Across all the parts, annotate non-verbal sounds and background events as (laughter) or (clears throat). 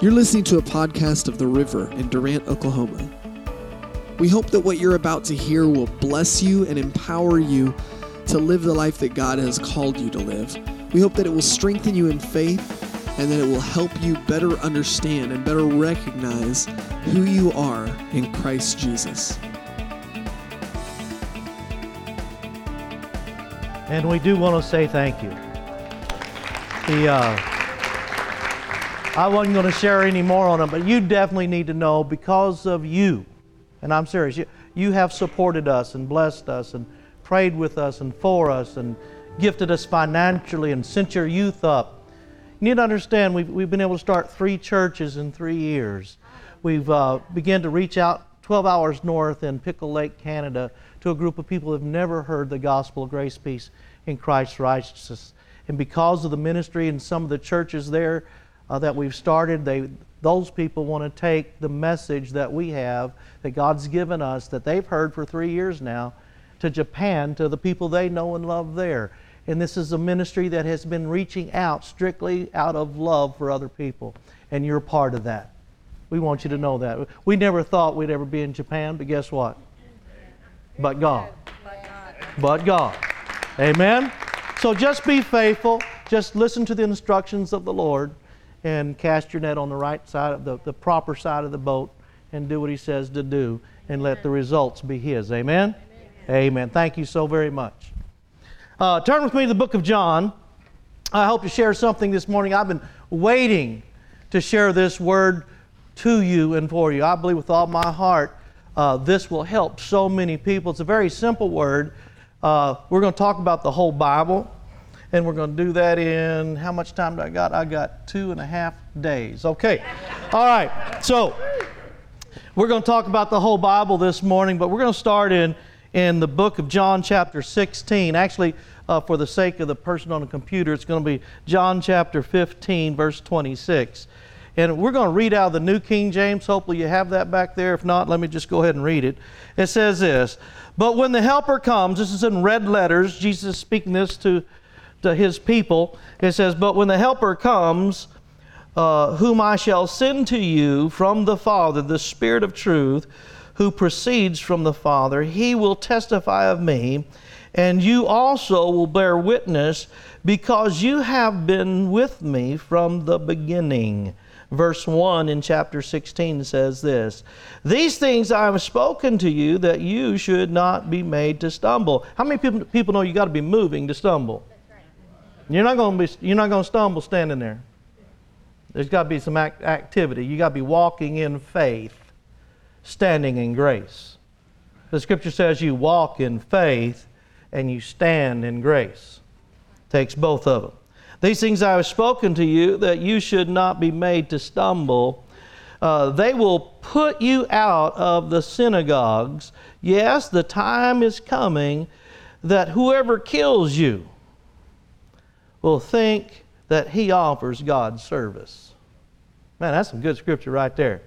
You're listening to a podcast of The River in Durant, Oklahoma. We hope that what you're about to hear will bless you and empower you to live the life that God has called you to live. We hope that it will strengthen you in faith and that it will help you better understand and better recognize who you are in Christ Jesus. And we do want to say thank you. The, uh, I wasn't going to share any more on them, but you definitely need to know because of you, and I'm serious, you, you have supported us and blessed us and prayed with us and for us and gifted us financially and sent your youth up. You need to understand we've, we've been able to start three churches in three years. We've uh, begun to reach out 12 hours north in Pickle Lake, Canada, to a group of people who have never heard the gospel of grace, peace, in Christ's righteousness. And because of the ministry and some of the churches there uh, that we've started, they, those people want to take the message that we have, that God's given us, that they've heard for three years now, to Japan, to the people they know and love there. And this is a ministry that has been reaching out strictly out of love for other people. And you're part of that. We want you to know that. We never thought we'd ever be in Japan, but guess what? But God. But God. Amen? So just be faithful. Just listen to the instructions of the Lord and cast your net on the right side of the, the proper side of the boat and do what He says to do and let the results be His. Amen? Amen. Amen. Thank you so very much. Uh, turn with me to the book of John. I hope to share something this morning. I've been waiting to share this word to you and for you. I believe with all my heart uh, this will help so many people. It's a very simple word. Uh, we're going to talk about the whole Bible, and we're going to do that in how much time do I got? I got two and a half days. Okay. All right. So we're going to talk about the whole Bible this morning, but we're going to start in in the book of John, chapter 16. Actually, uh, for the sake of the person on the computer, it's going to be John chapter 15, verse 26. And we're going to read out of the New King James. Hopefully, you have that back there. If not, let me just go ahead and read it. It says this But when the Helper comes, this is in red letters, Jesus is speaking this to, to his people. It says, But when the Helper comes, uh, whom I shall send to you from the Father, the Spirit of truth, who proceeds from the Father, he will testify of me, and you also will bear witness, because you have been with me from the beginning. Verse 1 in chapter 16 says this These things I have spoken to you that you should not be made to stumble. How many people, people know you got to be moving to stumble? You're not going to be, you're not going to stumble standing there. There's got to be some act- activity. You got to be walking in faith standing in grace. The scripture says you walk in faith and you stand in grace. Takes both of them. These things I have spoken to you that you should not be made to stumble. Uh, they will put you out of the synagogues. Yes, the time is coming that whoever kills you will think that he offers God service. Man, that's some good scripture right there.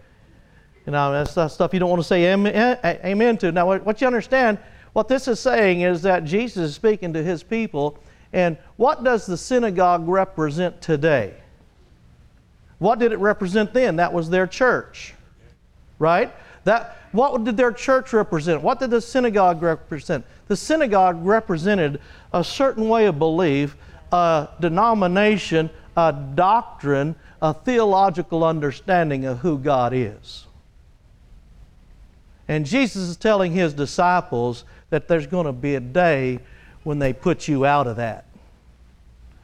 You know, that's stuff you don't want to say amen, eh, eh, amen to. Now, what you understand, what this is saying is that Jesus is speaking to his people, and what does the synagogue represent today? What did it represent then? That was their church, right? That what did their church represent? What did the synagogue represent? The synagogue represented a certain way of belief, a denomination, a doctrine, a theological understanding of who God is. And Jesus is telling his disciples that there's going to be a day when they put you out of that.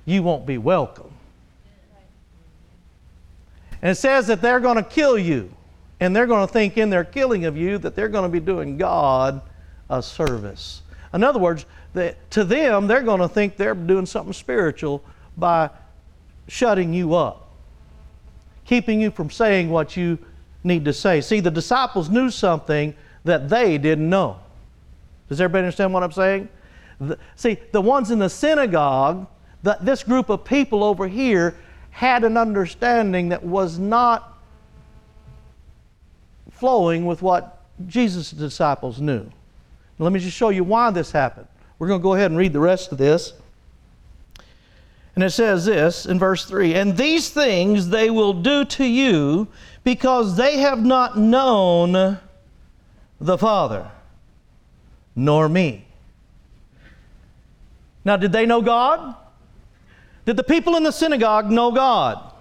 You won't be welcome. And it says that they're going to kill you. And they're going to think in their killing of you that they're going to be doing God a service. In other words, that to them, they're going to think they're doing something spiritual by shutting you up, keeping you from saying what you need to say. See, the disciples knew something that they didn't know. Does everybody understand what I'm saying? The, see, the ones in the synagogue, the, this group of people over here, had an understanding that was not flowing with what Jesus' disciples knew. Let me just show you why this happened. We're going to go ahead and read the rest of this. And it says this in verse 3 And these things they will do to you because they have not known the Father, nor me. Now, did they know God? Did the people in the synagogue know God?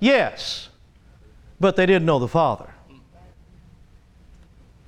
Yes, but they didn't know the Father.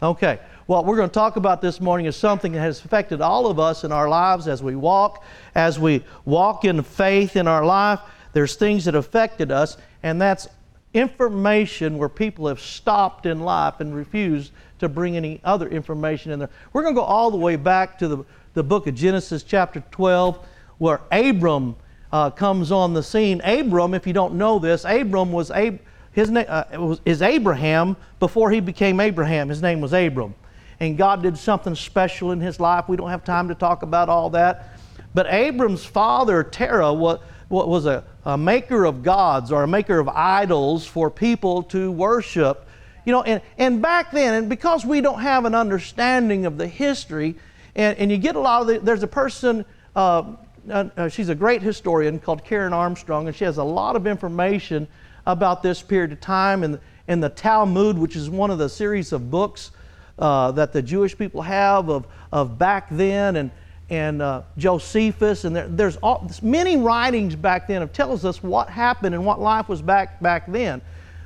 Okay, what we're going to talk about this morning is something that has affected all of us in our lives as we walk, as we walk in faith in our life. There's things that affected us, and that's information where people have stopped in life and refused to bring any other information in there. We're going to go all the way back to the, the book of Genesis, chapter 12, where Abram uh, comes on the scene. Abram, if you don't know this, Abram was Ab- his name uh, is Abraham before he became Abraham. His name was Abram and God did something special in his life. We don't have time to talk about all that. But Abram's father, Terah, was, was a, a maker of gods or a maker of idols for people to worship. You know, and, and back then, and because we don't have an understanding of the history, and, and you get a lot of the, there's a person, uh, uh, she's a great historian called Karen Armstrong, and she has a lot of information about this period of time. And, and the Talmud, which is one of the series of books uh, that the Jewish people have of, of back then and, and uh, Josephus, and there, there's all, many writings back then of tells us what happened and what life was back back then.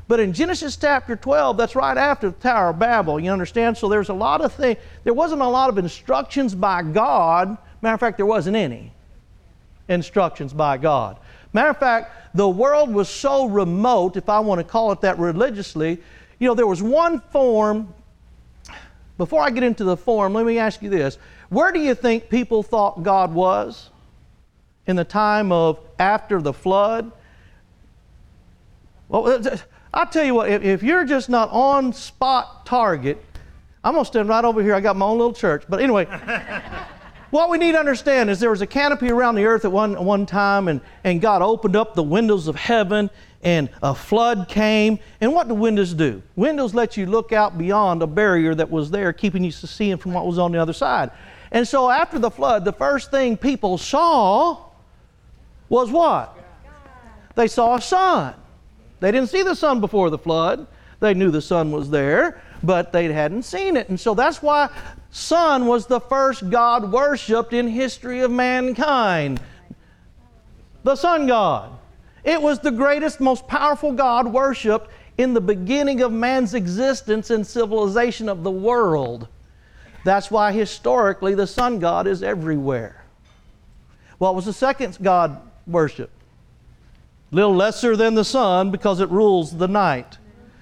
But in Genesis chapter 12, that's right after the Tower of Babel, you understand? So there's a lot of things, there wasn't a lot of instructions by God. Matter of fact, there wasn't any instructions by God. Matter of fact, the world was so remote, if I want to call it that religiously, you know, there was one form before I get into the form, let me ask you this. Where do you think people thought God was in the time of after the flood? Well, uh, I'll tell you what, if, if you're just not on spot target, I'm going to stand right over here. I got my own little church. But anyway, (laughs) what we need to understand is there was a canopy around the earth at one, one time, and, and God opened up the windows of heaven, and a flood came. And what do windows do? Windows let you look out beyond a barrier that was there, keeping you from seeing from what was on the other side. And so after the flood, the first thing people saw was what? They saw a sun. They didn't see the sun before the flood. They knew the sun was there, but they hadn't seen it. And so that's why sun was the first God worshiped in history of mankind. The sun god. It was the greatest, most powerful God worshiped in the beginning of man's existence and civilization of the world. That's why historically the sun god is everywhere. What was the second god worship? Little lesser than the sun because it rules the night.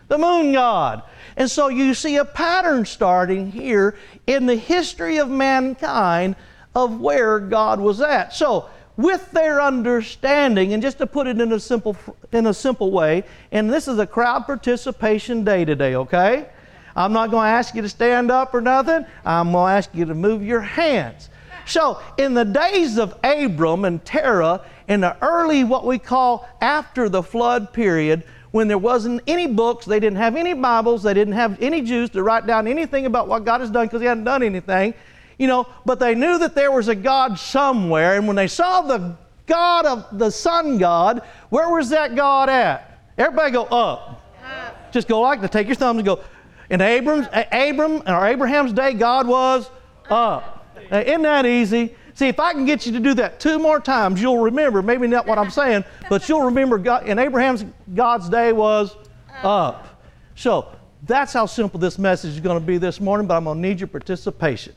The moon god. And so you see a pattern starting here in the history of mankind of where God was at. So with their understanding, and just to put it in a simple, in a simple way, and this is a crowd participation day today, okay? I'm not going to ask you to stand up or nothing. I'm going to ask you to move your hands. So, in the days of Abram and Terah, in the early, what we call after the flood period, when there wasn't any books, they didn't have any Bibles, they didn't have any Jews to write down anything about what God has done because He hadn't done anything you know, but they knew that there was a God somewhere. And when they saw the God of the sun God, where was that God at? Everybody go up. up. Just go like to take your thumbs and go. In Abram's, Abram or Abraham's day, God was up. Now, isn't that easy? See, if I can get you to do that two more times, you'll remember. Maybe not what I'm saying, but you'll remember. God, in Abraham's God's day was up. So that's how simple this message is going to be this morning. But I'm going to need your participation.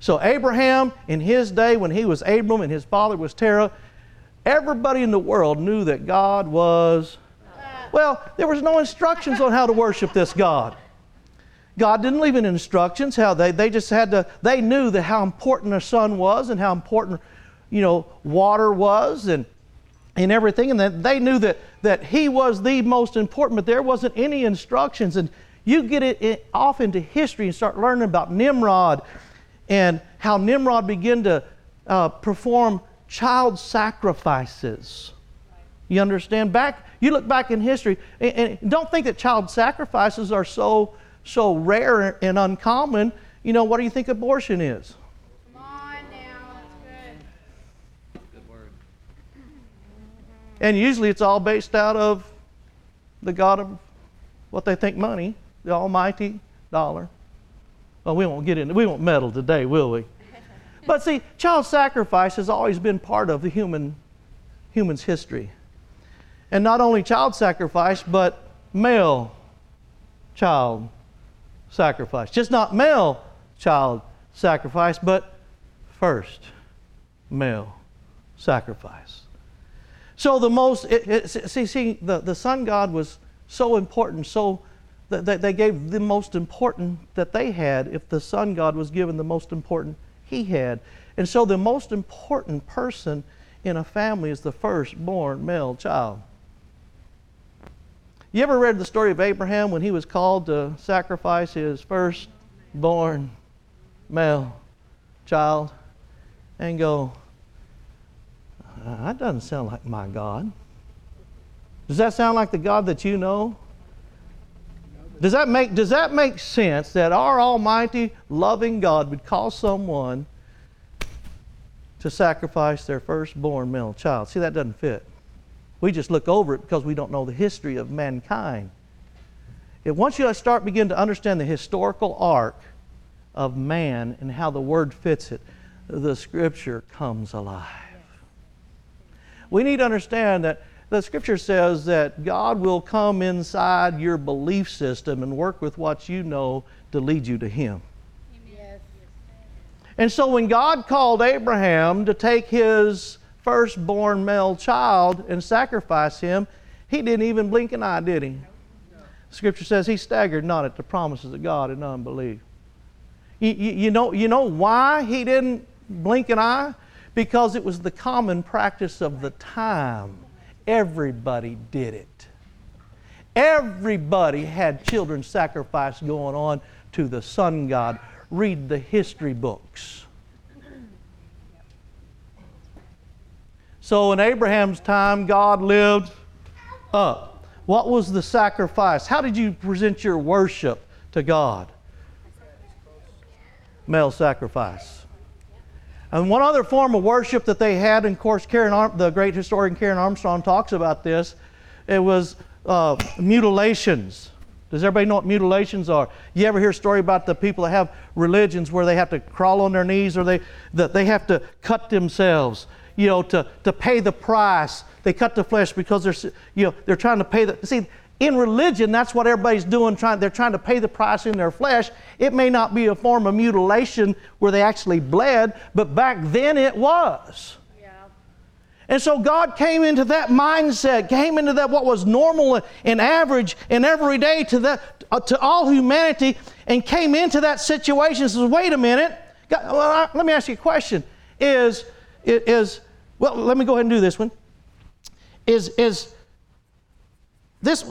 So, Abraham, in his day, when he was Abram and his father was Terah, everybody in the world knew that God was. Well, there was no instructions on how to worship this God. God didn't leave any instructions. How they, they just had to, they knew that how important the sun was and how important, you know, water was and, and everything. And that they knew that, that he was the most important, but there wasn't any instructions. And you get it, it off into history and start learning about Nimrod and how Nimrod began to uh, perform child sacrifices. You understand? Back, you look back in history, and, and, don't think that child sacrifices are so so rare and uncommon. You know, what do you think abortion is? Come on now, that's good. Good word. (clears throat) And usually it's all based out of the God of what they think money, the almighty dollar. Well, we won't get into we won't meddle today, will we? (laughs) But see, child sacrifice has always been part of the human human's history. And not only child sacrifice, but male child sacrifice. Just not male child sacrifice, but first male sacrifice. So the most, it, it, see, see, the, the sun god was so important, so they gave the most important that they had if the sun god was given the most important he had. And so the most important person in a family is the firstborn male child. You ever read the story of Abraham when he was called to sacrifice his firstborn male child and go, uh, that doesn't sound like my God. Does that sound like the God that you know? Does that make, does that make sense that our almighty, loving God would call someone to sacrifice their firstborn male child? See, that doesn't fit. We just look over it because we don't know the history of mankind. It, once you start begin to understand the historical arc of man and how the word fits it, the scripture comes alive. We need to understand that the scripture says that God will come inside your belief system and work with what you know to lead you to Him. And so when God called Abraham to take his firstborn male child and sacrifice him, he didn't even blink an eye, did he? Scripture says he staggered not at the promises of God in unbelief. You, you, you, know, you know why he didn't blink an eye? Because it was the common practice of the time. Everybody did it. Everybody had children sacrifice going on to the sun god. Read the history books. So in Abraham's time, God lived up. What was the sacrifice? How did you present your worship to God? Male sacrifice. And one other form of worship that they had, and of course, Karen Ar- the great historian Karen Armstrong talks about this, it was uh, mutilations. Does everybody know what mutilations are? You ever hear a story about the people that have religions where they have to crawl on their knees or they, that they have to cut themselves, you know, to, to pay the price. They cut the flesh because they're, you know, they're trying to pay the. See, in religion, that's what everybody's doing. Trying, they're trying to pay the price in their flesh. It may not be a form of mutilation where they actually bled, but back then it was. Yeah. And so God came into that mindset, came into that what was normal and average and everyday to that uh, to all humanity, and came into that situation. And says, "Wait a minute. God, well, let me ask you a question. Is is well? Let me go ahead and do this one. Is is this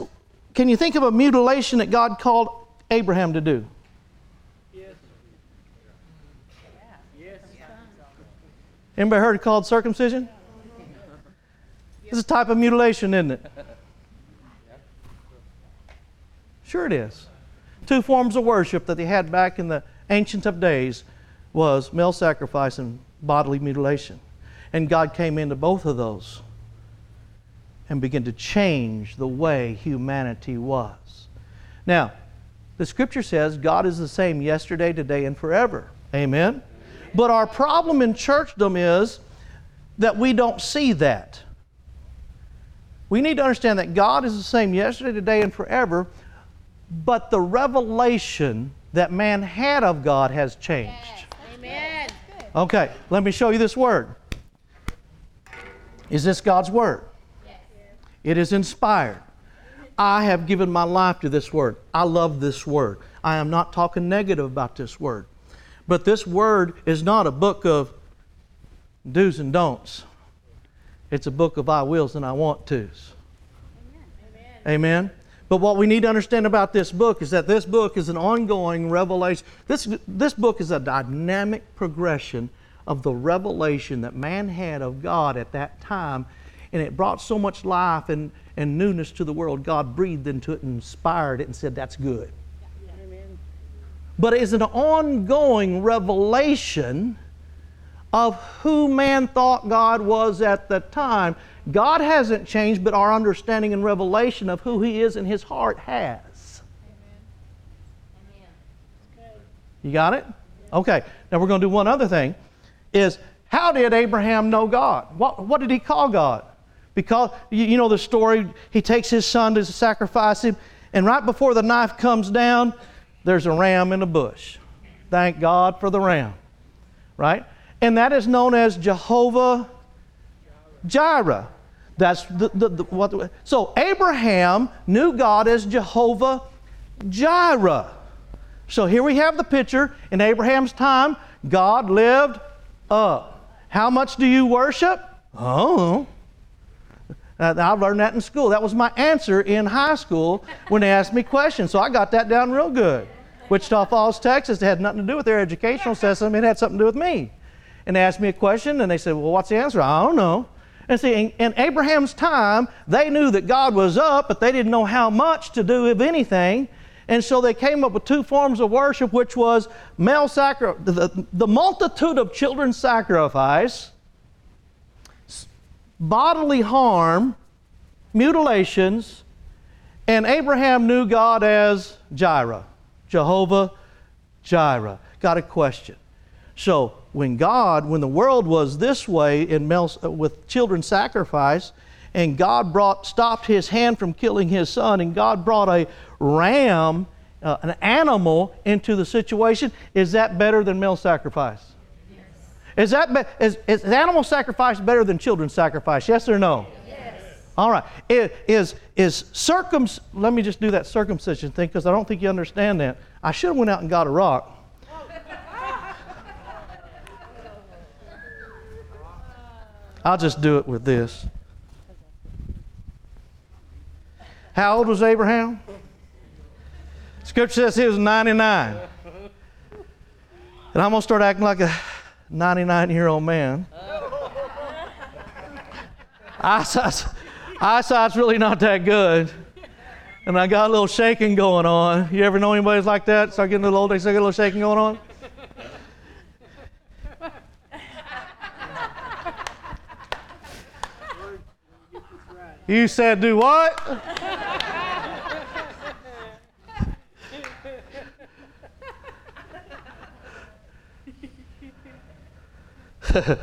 can you think of a mutilation that God called Abraham to do? Yes. Yes. Anybody heard it called circumcision? It's a type of mutilation, isn't it? Sure it is. Two forms of worship that they had back in the ancient of days was male sacrifice and bodily mutilation. And God came into both of those and begin to change the way humanity was. Now, the scripture says God is the same yesterday, today, and forever. Amen? But our problem in churchdom is that we don't see that. We need to understand that God is the same yesterday, today, and forever, but the revelation that man had of God has changed. Yes. Amen. Okay, let me show you this word. Is this God's word? It is inspired. I have given my life to this word. I love this word. I am not talking negative about this word. But this word is not a book of do's and don'ts. It's a book of I wills and I want tos. Amen. Amen. But what we need to understand about this book is that this book is an ongoing revelation. This, this book is a dynamic progression of the revelation that man had of God at that time and it brought so much life and, and newness to the world. God breathed into it and inspired it and said, That's good. Amen. But it's an ongoing revelation of who man thought God was at the time. God hasn't changed, but our understanding and revelation of who He is in His heart has. You got it? Okay. Now we're going to do one other thing. Is how did Abraham know God? What, what did he call God? Because you, know the story. He takes his son to sacrifice him, and right before the knife comes down, there's a ram in the bush. Thank God for the ram, right? And that is known as Jehovah Jireh. That's the, the, the what. So Abraham knew God as Jehovah Jireh. So here we have the picture. In Abraham's time, God lived up. How much do you worship? Oh. Uh, I learned that in school. That was my answer in high school when they asked me questions. So I got that down real good. Wichita Falls, Texas, it had nothing to do with their educational system. It had something to do with me. And they asked me a question, and they said, Well, what's the answer? I don't know. And see, in, in Abraham's time, they knew that God was up, but they didn't know how much to do, if anything. And so they came up with two forms of worship, which was male sacrifice, the, the multitude of children sacrifice, bodily harm, mutilations, and Abraham knew God as Jireh, Jehovah Jireh. Got a question. So when God, when the world was this way in male, with children sacrifice, and God brought stopped his hand from killing his son, and God brought a ram, uh, an animal, into the situation. Is that better than male sacrifice? Is that be- is, is animal sacrifice better than children's sacrifice? Yes or no? Yes. All right. Is is, is circum? Let me just do that circumcision thing because I don't think you understand that. I should have went out and got a rock. I'll just do it with this. How old was Abraham? Scripture says he was 99. And I'm going to start acting like a 99 year old man. Eyesight's, eyesight's really not that good. And I got a little shaking going on. You ever know anybody's like that? Start getting a little old, they start getting a little shaking going on? You said, do what? (laughs)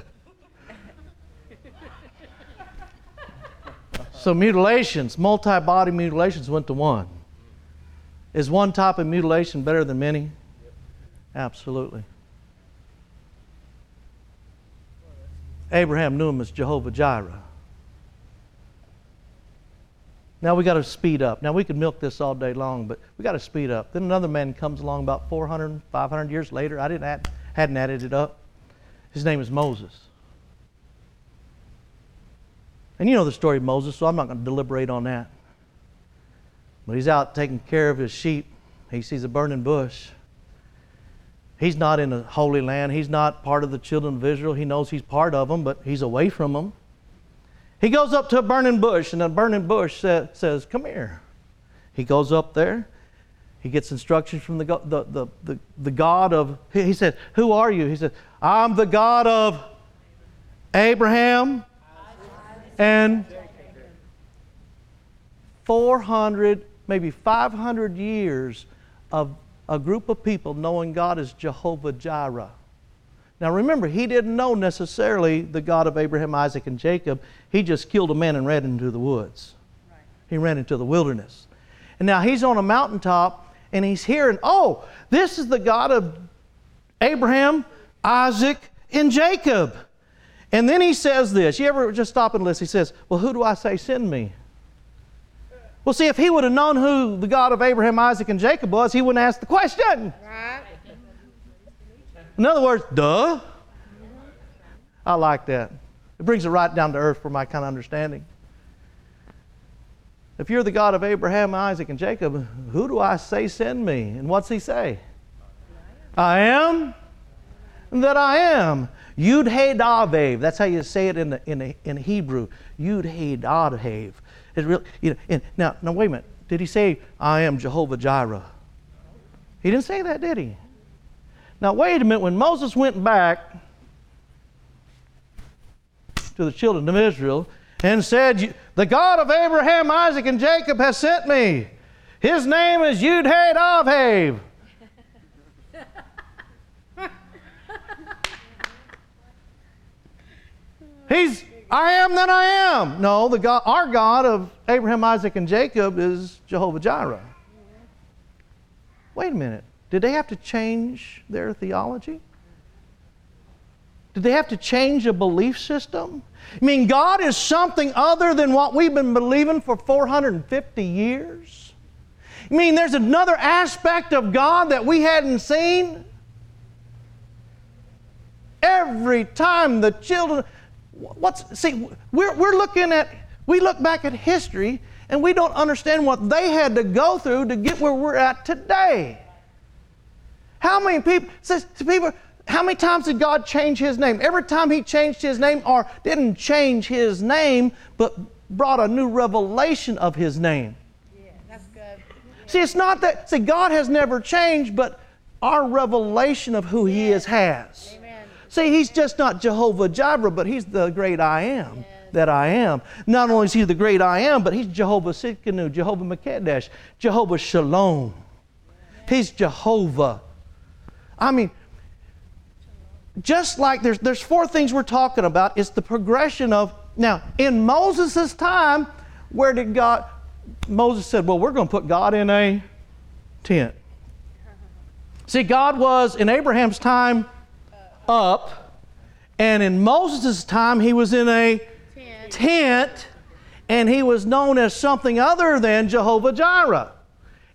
so mutilations, multi-body mutilations went to one. Is one type of mutilation better than many? Absolutely. Abraham knew him as Jehovah Jireh. Now we got to speed up. Now we could milk this all day long, but we got to speed up. Then another man comes along about 400, 500 years later. I didn't add, hadn't added it up. His name is Moses. And you know the story of Moses, so I'm not going to deliberate on that. But he's out taking care of his sheep. He sees a burning bush. He's not in the Holy Land. He's not part of the children of Israel. He knows he's part of them, but he's away from them. He goes up to a burning bush, and the burning bush says, Come here. He goes up there. He gets instructions from the, the, the, the, the God of, he said, Who are you? He said, I'm the God of Abraham and 400, maybe 500 years of a group of people knowing God as Jehovah Jireh. Now remember, he didn't know necessarily the God of Abraham, Isaac, and Jacob. He just killed a man and ran into the woods. Right. He ran into the wilderness. And now he's on a mountaintop and he's hearing, oh, this is the God of Abraham, Isaac, and Jacob. And then he says this. You ever just stop and listen? He says, Well, who do I say send me? Well, see, if he would have known who the God of Abraham, Isaac, and Jacob was, he wouldn't ask the question. Right. In other words, duh. I like that. It brings it right down to earth for my kind of understanding. If you're the God of Abraham, Isaac, and Jacob, who do I say send me? And what's he say? I am that I am. Yud He Davev. That's how you say it in the, in, the, in Hebrew. Yud He Davev. It really, you know, now, now wait a minute. Did he say, I am Jehovah Jireh? He didn't say that, did he? Now, wait a minute. When Moses went back to the children of Israel and said, The God of Abraham, Isaac, and Jacob has sent me. His name is Yud Hey Dav He's I am that I am. No, the God, our God of Abraham, Isaac, and Jacob is Jehovah Jireh. Wait a minute. Did they have to change their theology? Did they have to change a belief system? I mean, God is something other than what we've been believing for 450 years? I mean, there's another aspect of God that we hadn't seen? Every time the children, what's, see, we're, we're looking at, we look back at history and we don't understand what they had to go through to get where we're at today. How many people, says people, how many times did God change his name? Every time he changed his name or didn't change his name, but brought a new revelation of his name. Yeah, that's good. See, it's not that, see, God has never changed, but our revelation of who he is has. Amen. See, he's just not Jehovah Jireh, but he's the great I am that I am. Not only is he the great I am, but he's Jehovah Tsidkenu, Jehovah Makedesh, Jehovah Shalom. He's Jehovah. I mean, just like there's, there's four things we're talking about. It's the progression of, now, in Moses' time, where did God, Moses said, well, we're going to put God in a tent. See, God was in Abraham's time up, and in Moses' time, he was in a Ten. tent, and he was known as something other than Jehovah Jireh.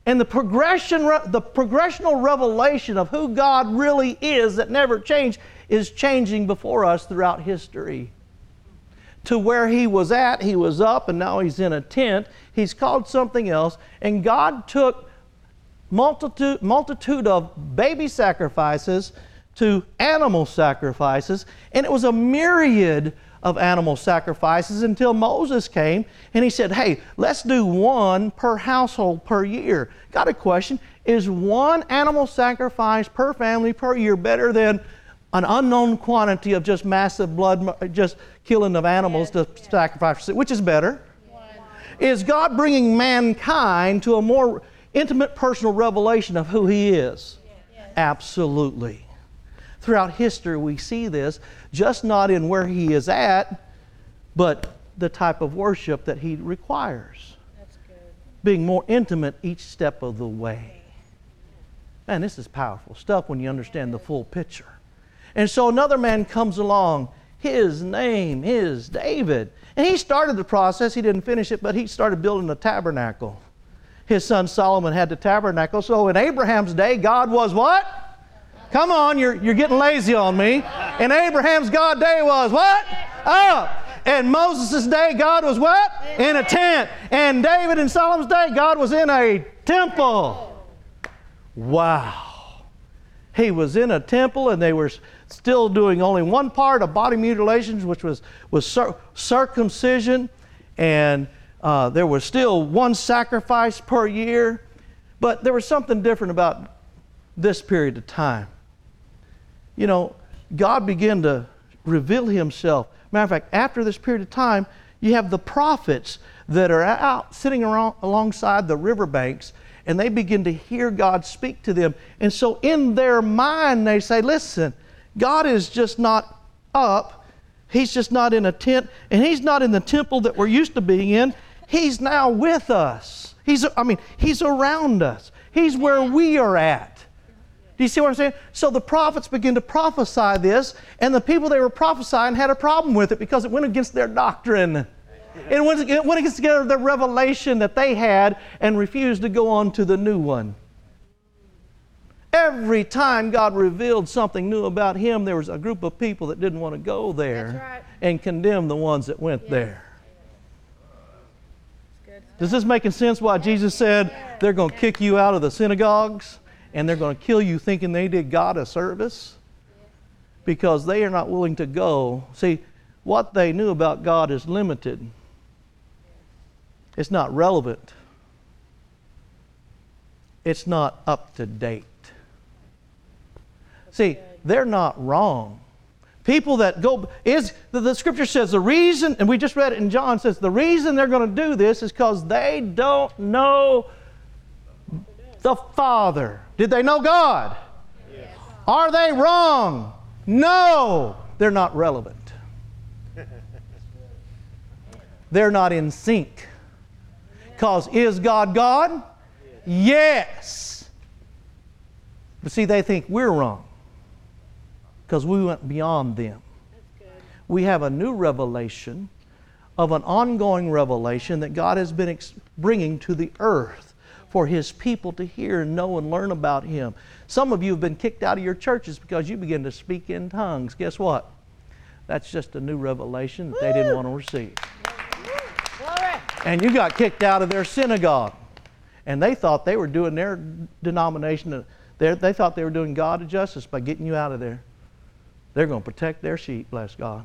And the progression, the progressional revelation of who God really is that never changed is changing before us throughout history. To where he was at, he was up, and now he's in a tent. He's called something else, and God took multitude, multitude of baby sacrifices to animal sacrifices, and it was a myriad of animal sacrifices until Moses came and he said, Hey, let's do one per household per year. Got a question? Is one animal sacrifice per family per year better than an unknown quantity of just massive blood, just killing of animals to sacrifice? Which is better? One. Is God bringing mankind to a more intimate personal revelation of who He is? Absolutely. Throughout history, we see this, just not in where He is at, but the type of worship that He requires. That's good. Being more intimate each step of the way. Man, this is powerful stuff when you understand the full picture. And so another man comes along. His name is David. And he started the process. He didn't finish it, but he started building a tabernacle. His son Solomon had the tabernacle. So in Abraham's day, God was what? Come on, you're, you're getting lazy on me. And Abraham's God day was what? Up. And Moses' day, God was what? In a tent. And David and Solomon's day, God was in a temple. Wow. He was in a temple and they were still doing only one part of body mutilations, which was, was cir- circumcision. And uh, there was still one sacrifice per year. But there was something different about this period of time. You know, God began to reveal Himself. Matter of fact, after this period of time, you have the prophets that are out sitting around alongside the riverbanks and they begin to hear God speak to them. And so in their mind, they say, Listen, God is just not up. He's just not in a tent, and He's not in the temple that we're used to being in. He's now with us. He's, I mean, He's around us. He's where we are at. Do you see what I'm saying? So the prophets begin to prophesy this, and the people they were prophesying had a problem with it because it went against their doctrine. It went, it went against the revelation that they had and refused to go on to the new one. Every time God revealed something new about Him, there was a group of people that didn't want to go there right. and condemn the ones that went Yes. there. Does this make sense why Jesus said they're going to kick you out of the synagogues and they're going to kill you thinking they did God a service? Because they are not willing to go. See, what they knew about God is limited, it's not relevant, it's not up to date. See, they're not wrong. People that go is the, the scripture says the reason, and we just read it in John says the reason they're going to do this is because they don't know the Father. Did they know God? Yes. Are they wrong? No, they're not relevant. (laughs) they're not in sync. Because is God God? Yes. But see, they think we're wrong because we went beyond them. We have a new revelation of an ongoing revelation that God has been ex- bringing to the earth for His people to hear and know and learn about Him. Some of you have been kicked out of your churches because you begin to speak in tongues. Guess what? That's just a new revelation that they didn't want to receive. And you got kicked out of their synagogue. And they thought they were doing their denomination, they thought they were doing God a justice by getting you out of there. They're going to protect their sheep, bless God.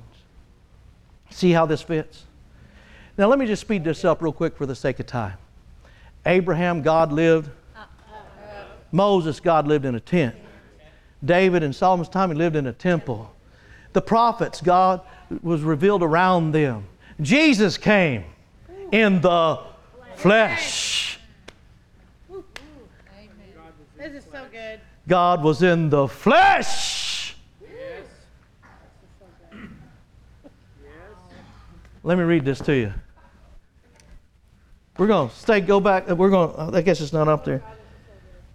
See how this fits? Now, let me just speed this up real quick for the sake of time. Abraham, God lived. Moses, God lived in a tent. David in Solomon's time, he lived in a temple. The prophets, God was revealed around them. Jesus came in the flesh. This is so good. God was in the flesh. Let me read this to you. We're going to stay, go back. Uh, we're going to, uh, I guess it's not up there.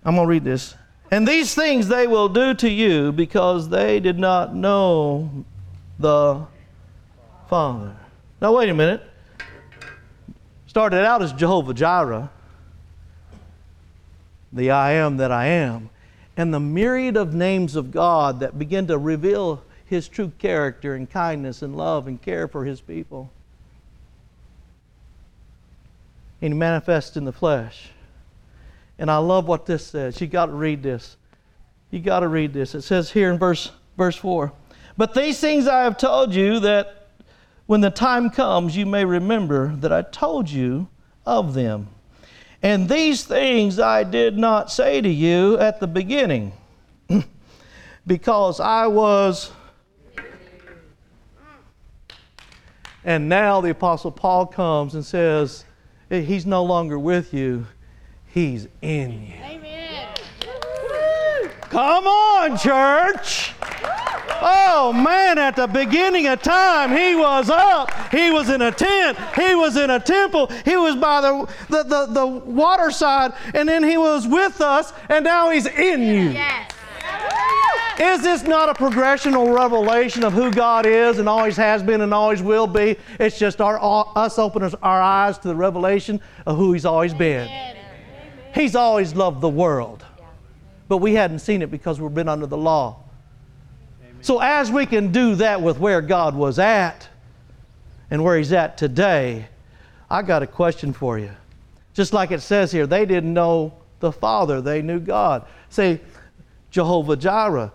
I'm going to read this. And these things they will do to you because they did not know the Father. Now, wait a minute. Started out as Jehovah Jireh, the I am that I am, and the myriad of names of God that begin to reveal His true character and kindness and love and care for His people. And He manifests in the flesh. And I love what this says. You got to read this. You got to read this. It says here in verse verse 4. But these things I have told you that when the time comes, you may remember that I told you of them. And these things I did not say to you at the beginning, (clears throat) because I was. And now the Apostle Paul comes and says, He's no longer with you, He's in you. Amen. Come on, church. Oh man, at the beginning of time, he was up. He was in a tent. He was in a temple. He was by the, the, the, the water side, and then he was with us, and now he's in you. Yes. Is this not a progressional revelation of who God is and always has been and always will be? It's just our, us opening our eyes to the revelation of who He's always been. He's always loved the world, but we hadn't seen it because we've been under the law. So, as we can do that with where God was at and where He's at today, I got a question for you. Just like it says here, they didn't know the Father, they knew God. Say, Jehovah Jireh.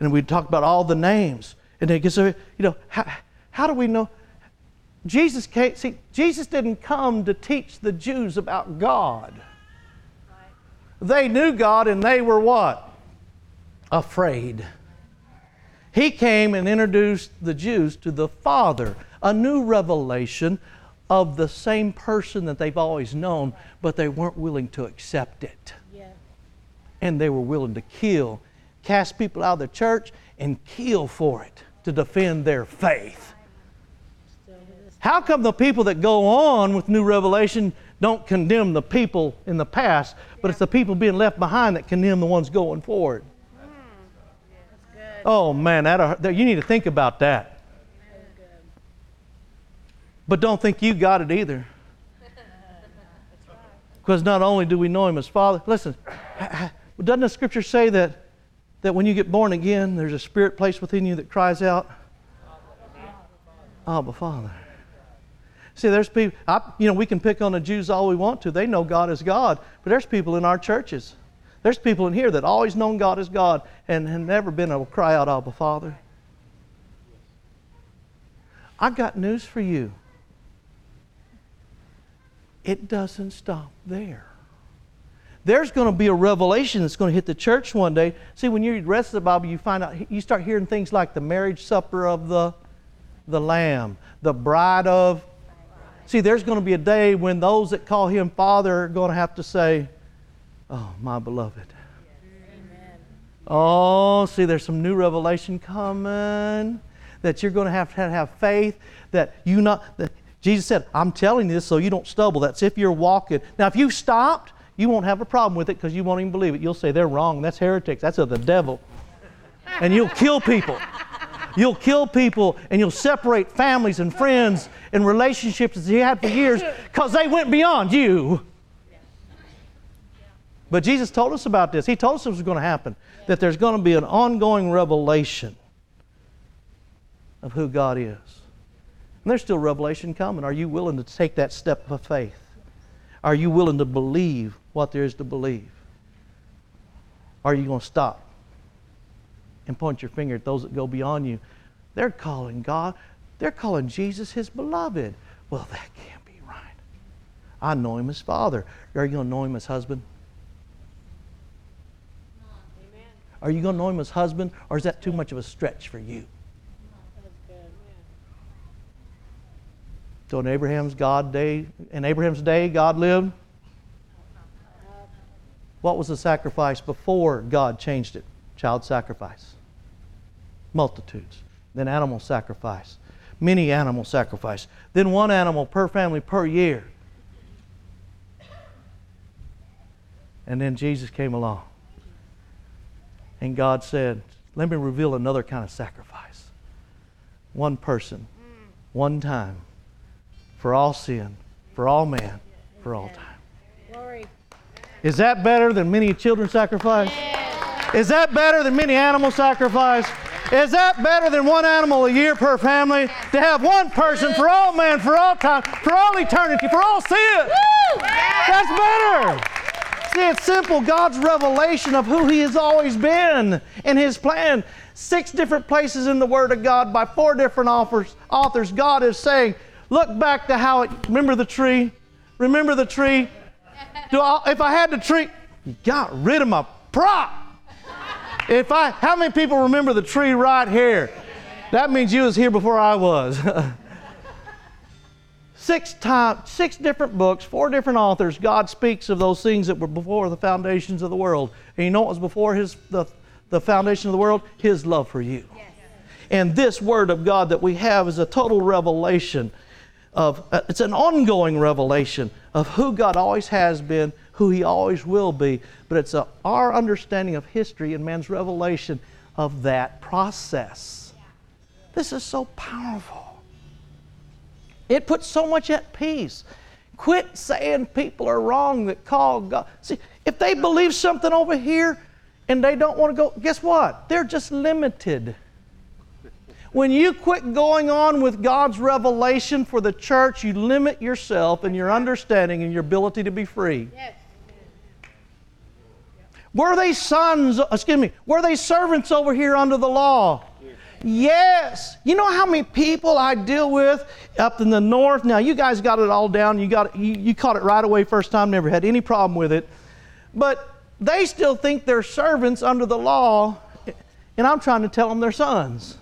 And we talk about all the names. And they get so, you know, how, how do we know? Jesus came, see, Jesus didn't come to teach the Jews about God. They knew God and they were what? Afraid. He came and introduced the Jews to the Father, a new revelation of the same person that they've always known, but they weren't willing to accept it. Yeah. And they were willing to kill, cast people out of the church, and kill for it to defend their faith. How come the people that go on with new revelation don't condemn the people in the past, but it's the people being left behind that condemn the ones going forward? Oh man, that, you need to think about that. But don't think you got it either. (laughs) Because not only do we know Him as Father, listen, doesn't the Scripture say that, that when you get born again, there's a spirit placed within you that cries out, Abba, Father. See, there's people, I, you know, we can pick on the Jews all we want to. They know God is God. But there's people in our churches there's people in here that always known God as God and have never been able to cry out, Abba, Father. I've got news for you. It doesn't stop there. There's going to be a revelation that's going to hit the church one day. See, when you read the rest of the Bible, you find out, you start hearing things like the marriage supper of the, the Lamb, the bride of. See, there's going to be a day when those that call him Father are going to have to say, Oh, my beloved. Oh, see, there's some new revelation coming that you're going to have to have faith that you not that Jesus said, I'm telling you this so you don't stumble. That's if you're walking. Now, if you stopped, you won't have a problem with it because you won't even believe it. You'll say they're wrong. That's heretics. That's of the devil. And you'll kill people. You'll kill people and you'll separate families and friends and relationships that you had for years because they went beyond you. But Jesus told us about this. He told us it was going to happen, that there's going to be an ongoing revelation of who God is. And there's still revelation coming. Are you willing to take that step of faith? Are you willing to believe what there is to believe? Are you going to stop and point your finger at those that go beyond you? They're calling God, they're calling Jesus his beloved. Well, that can't be right. I know him as Father. Are you going to know him as husband? Are you going to know him as husband, or is that too much of a stretch for you? So in Abraham's God day, in Abraham's day, God lived. What was the sacrifice before God changed it? Child sacrifice. Multitudes. Then animal sacrifice. Many animal sacrifice. Then one animal per family per year. And then Jesus came along. And God said, Let me reveal another kind of sacrifice. One person, one time, for all sin, for all man, for all time. Glory. Is that better than many children sacrifice? Is that better than many animal sacrifice? Is that better than one animal a year per family? To have one person for all man, for all time, for all eternity, for all sin? That's better. See, it's simple. God's revelation of who He has always been and His plan. Six different places in the Word of God by four different authors, authors God is saying, look back to how it, remember the tree? Remember the tree? Do I, if I had the tree, you got rid of my prop. If I, how many people remember the tree right here? That means you was here before I was. (laughs) six times, six different books, four different authors. God speaks of those things that were before the foundations of the world. And you know what was before his the, the foundation of the world? His love for you. Yes. And this word of God that we have is a total revelation of uh, it's an ongoing revelation of who God always has been, who He always will be. But it's a, our understanding of history and man's revelation of that process. This is so powerful. It puts so much at peace. Quit saying people are wrong that call God. See, if they believe something over here and they don't want to go, guess what? They're just limited. When you quit going on with God's revelation for the church, you limit yourself and your understanding and your ability to be free. Yes. Were they sons, excuse me, were they servants over here under the law? Yes. You know how many people I deal with up in the north? Now, you guys got it all down. You, got you, you caught it right away first time, never had any problem with it. But they still think they're servants under the law, and I'm trying to tell them they're sons.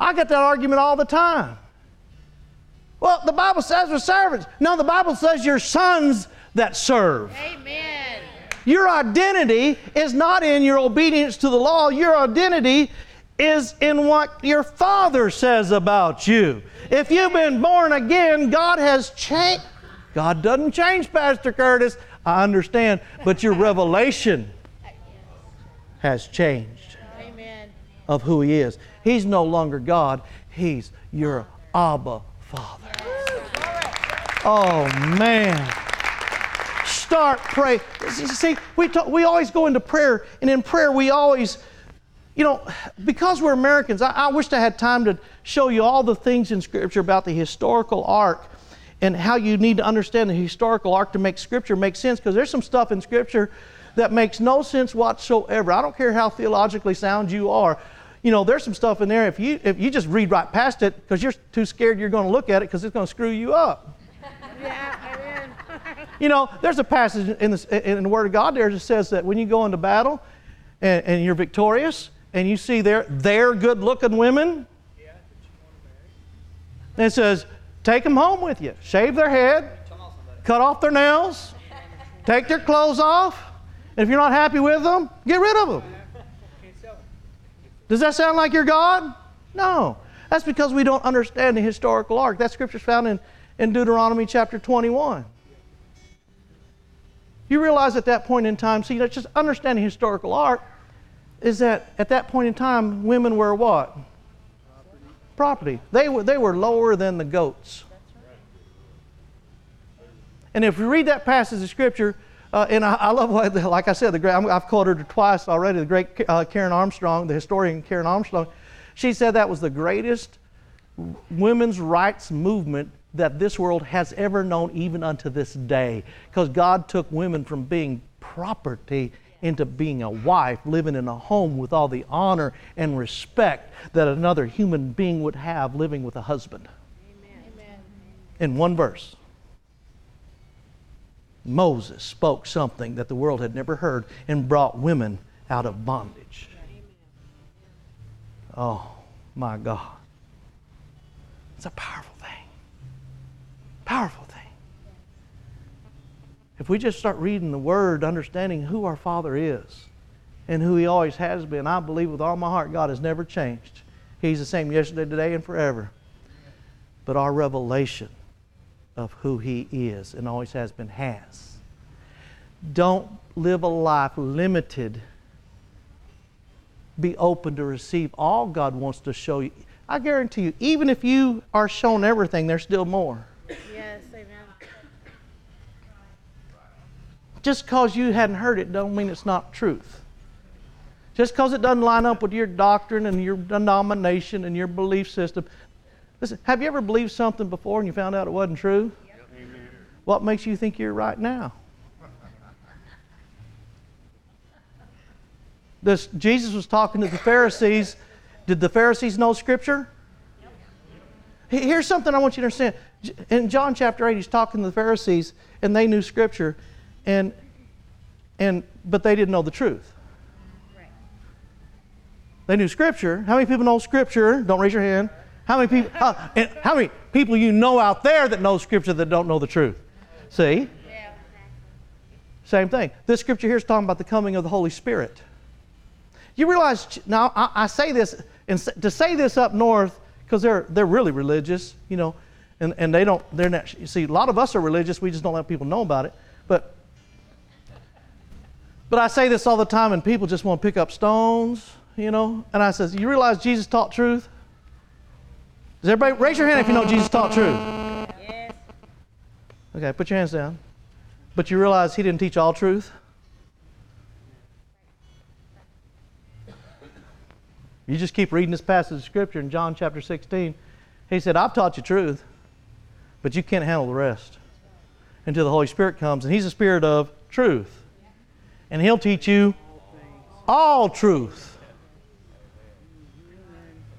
I get that argument all the time. Well, the Bible says we're servants. No, the Bible says you're sons that serve. Amen. Your identity is not in your obedience to the law. Your identity is in what your Father says about you. If you've been born again, God has changed. God doesn't change, Pastor Curtis. I understand, but your (laughs) revelation has changed Amen. of who He is. He's no longer God, He's your Abba Father. Oh, man. Start pray. See, we, talk, we always go into prayer, and in prayer, we always, you know, because we're Americans, I, I wished I had time to show you all the things in Scripture about the historical arc and how you need to understand the historical arc to make Scripture make sense, because there's some stuff in Scripture that makes no sense whatsoever. I don't care how theologically sound you are you know, there's some stuff in there. If you if you just read right past it because you're too scared you're going to look at it because it's going to screw you up. (laughs) Yeah, amen. You know, there's a passage in the, in the Word of God there that says that when you go into battle and, and you're victorious and you see their, their good looking women, yeah, and it says, take them home with you. Shave their head, cut off their nails, take their clothes off, and if you're not happy with them, get rid of them. Does that sound like your God? No. That's because we don't understand the historical arc. That scripture's found in, in Deuteronomy chapter 21. You realize at that point in time, see, that's just understanding historical arc, is that at that point in time, women were what? Property. They were, they were lower than the goats. And if we read that passage of scripture, uh, and I, I, love what, (laughs) like I said, the great, I've quoted her twice already. The great uh, Karen Armstrong, the historian Karen Armstrong, she said that was the greatest women's rights movement that this world has ever known, even unto this day, because God took women from being property into being a wife, living in a home with all the honor and respect that another human being would have living with a husband. Amen. In one verse. Moses spoke something that the world had never heard and brought women out of bondage. Oh, my God. It's a powerful thing. Powerful thing. If we just start reading the Word, understanding who our Father is and who He always has been, I believe with all my heart God has never changed. He's the same yesterday, today, and forever. But our revelation of who He is and always has been has. Don't live a life limited. Be open to receive all God wants to show you. I guarantee you, even if you are shown everything, there's still more. Yes, amen. Just because you hadn't heard it, don't mean it's not truth. Just because it doesn't line up with your doctrine and your denomination and your belief system, Listen, have you ever believed something before and you found out it wasn't true? Yep. What makes you think you're right now? This, Jesus was talking to the Pharisees. Did the Pharisees know Scripture? Yep. Here's something I want you to understand. In John chapter 8, he's talking to the Pharisees, and they knew Scripture, and, and, but they didn't know the truth. Right. They knew Scripture. How many people know Scripture? Don't raise your hand. How many people? How, how many people you know out there that know Scripture that don't know the truth? See? Same thing. This scripture here is talking about the coming of the Holy Spirit. You realize now I, I say this and to say this up north because they're they're really religious, you know, and, and they don't they're not. You see, a lot of us are religious. We just don't let people know about it. But but I say this all the time, and people just want to pick up stones, you know. And I says, you realize Jesus taught truth? Does everybody raise your hand if you know Jesus taught truth? Yes. Okay, put your hands down. But you realize he didn't teach all truth? You just keep reading this passage of scripture in John chapter 16. He said, I've taught you truth, but you can't handle the rest until the Holy Spirit comes. And He's the Spirit of truth. And He'll teach you all truth.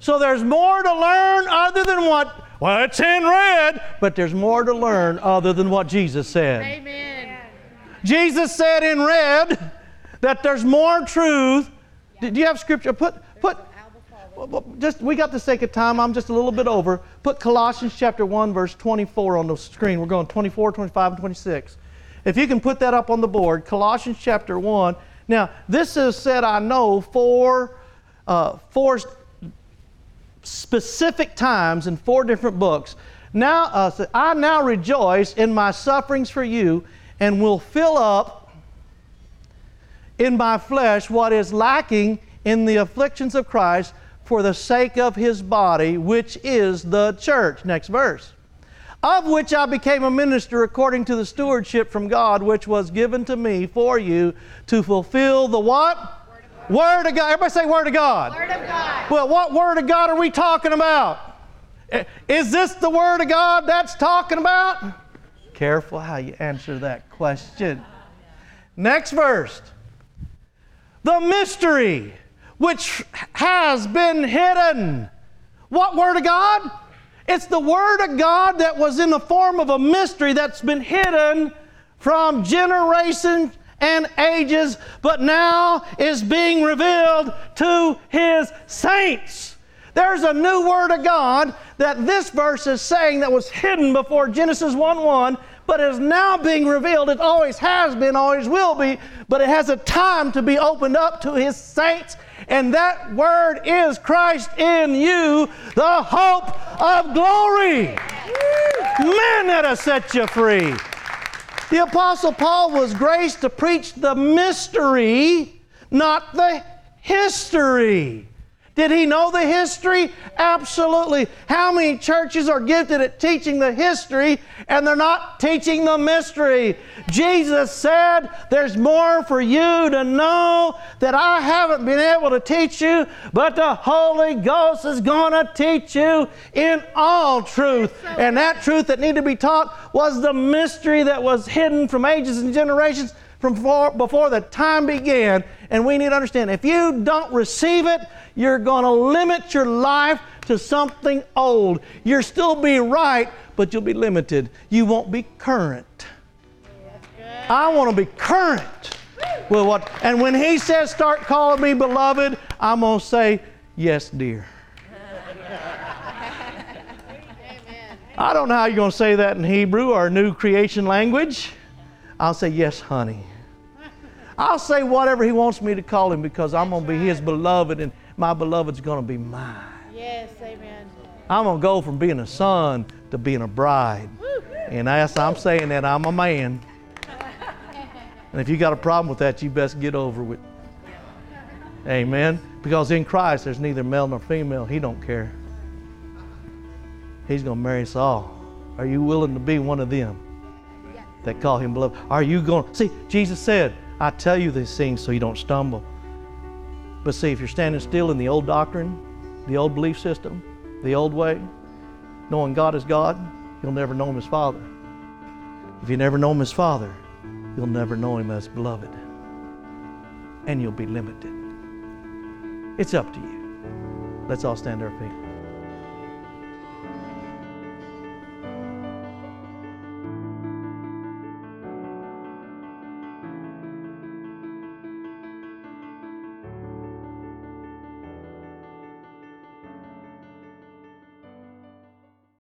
So there's more to learn other than what, well, it's in red, but there's more to learn other than what Jesus said. Amen. Jesus said in red that there's more truth. Do you have scripture? Put, put, just we got the sake of time i'm just a little bit over put colossians chapter 1 verse 24 on the screen we're going 24 25 and 26 if you can put that up on the board colossians chapter 1 now this is said i know for uh, four specific times in four different books. Now, uh, I now rejoice in my sufferings for you and will fill up in my flesh what is lacking in the afflictions of Christ for the sake of his body, which is the church. Next verse. Of which I became a minister according to the stewardship from God, which was given to me for you to fulfill the what? Word of God. Everybody say Word of God. Word of God. Well, what Word of God are we talking about? Is this the Word of God that's talking about? Careful how you answer that question. Next verse. The mystery which has been hidden. What Word of God? It's the Word of God that was in the form of a mystery that's been hidden from generations and ages, but now is being revealed to his saints. There's a new word of God that this verse is saying that was hidden before Genesis 1 1, but is now being revealed. It always has been, always will be, but it has a time to be opened up to his saints. And that word is Christ in you, the hope of glory. Man, that has set you free. The Apostle Paul was graced to preach the mystery, not the history. Did he know the history? Absolutely. How many churches are gifted at teaching the history and they're not teaching the mystery? Jesus said, There's more for you to know that I haven't been able to teach you, but the Holy Ghost is going to teach you in all truth. And that truth that needed to be taught was the mystery that was hidden from ages and generations from before, before the time began. And we need to understand if you don't receive it, you're going to limit your life to something old. You'll still be right, but you'll be limited. You won't be current. I want to be current with what. And when he says, start calling me beloved, I'm going to say, yes, dear. I don't know how you're going to say that in Hebrew or new creation language. I'll say, yes, honey. I'll say whatever he wants me to call him because I'm going to be his beloved and my beloved's going to be mine. Yes, amen. I'm going to go from being a son to being a bride. And as I'm saying that, I'm a man. And if you got a problem with that, you best get over with. Amen. Because in Christ, there's neither male nor female. He don't care. He's going to marry us all. Are you willing to be one of them that call him beloved? Are you going? To See, Jesus said, I tell you these things so you don't stumble. But see, if you're standing still in the old doctrine, the old belief system, the old way, knowing God is God, you'll never know Him as Father. If you never know Him as Father, you'll never know Him as beloved. And you'll be limited. It's up to you. Let's all stand our feet.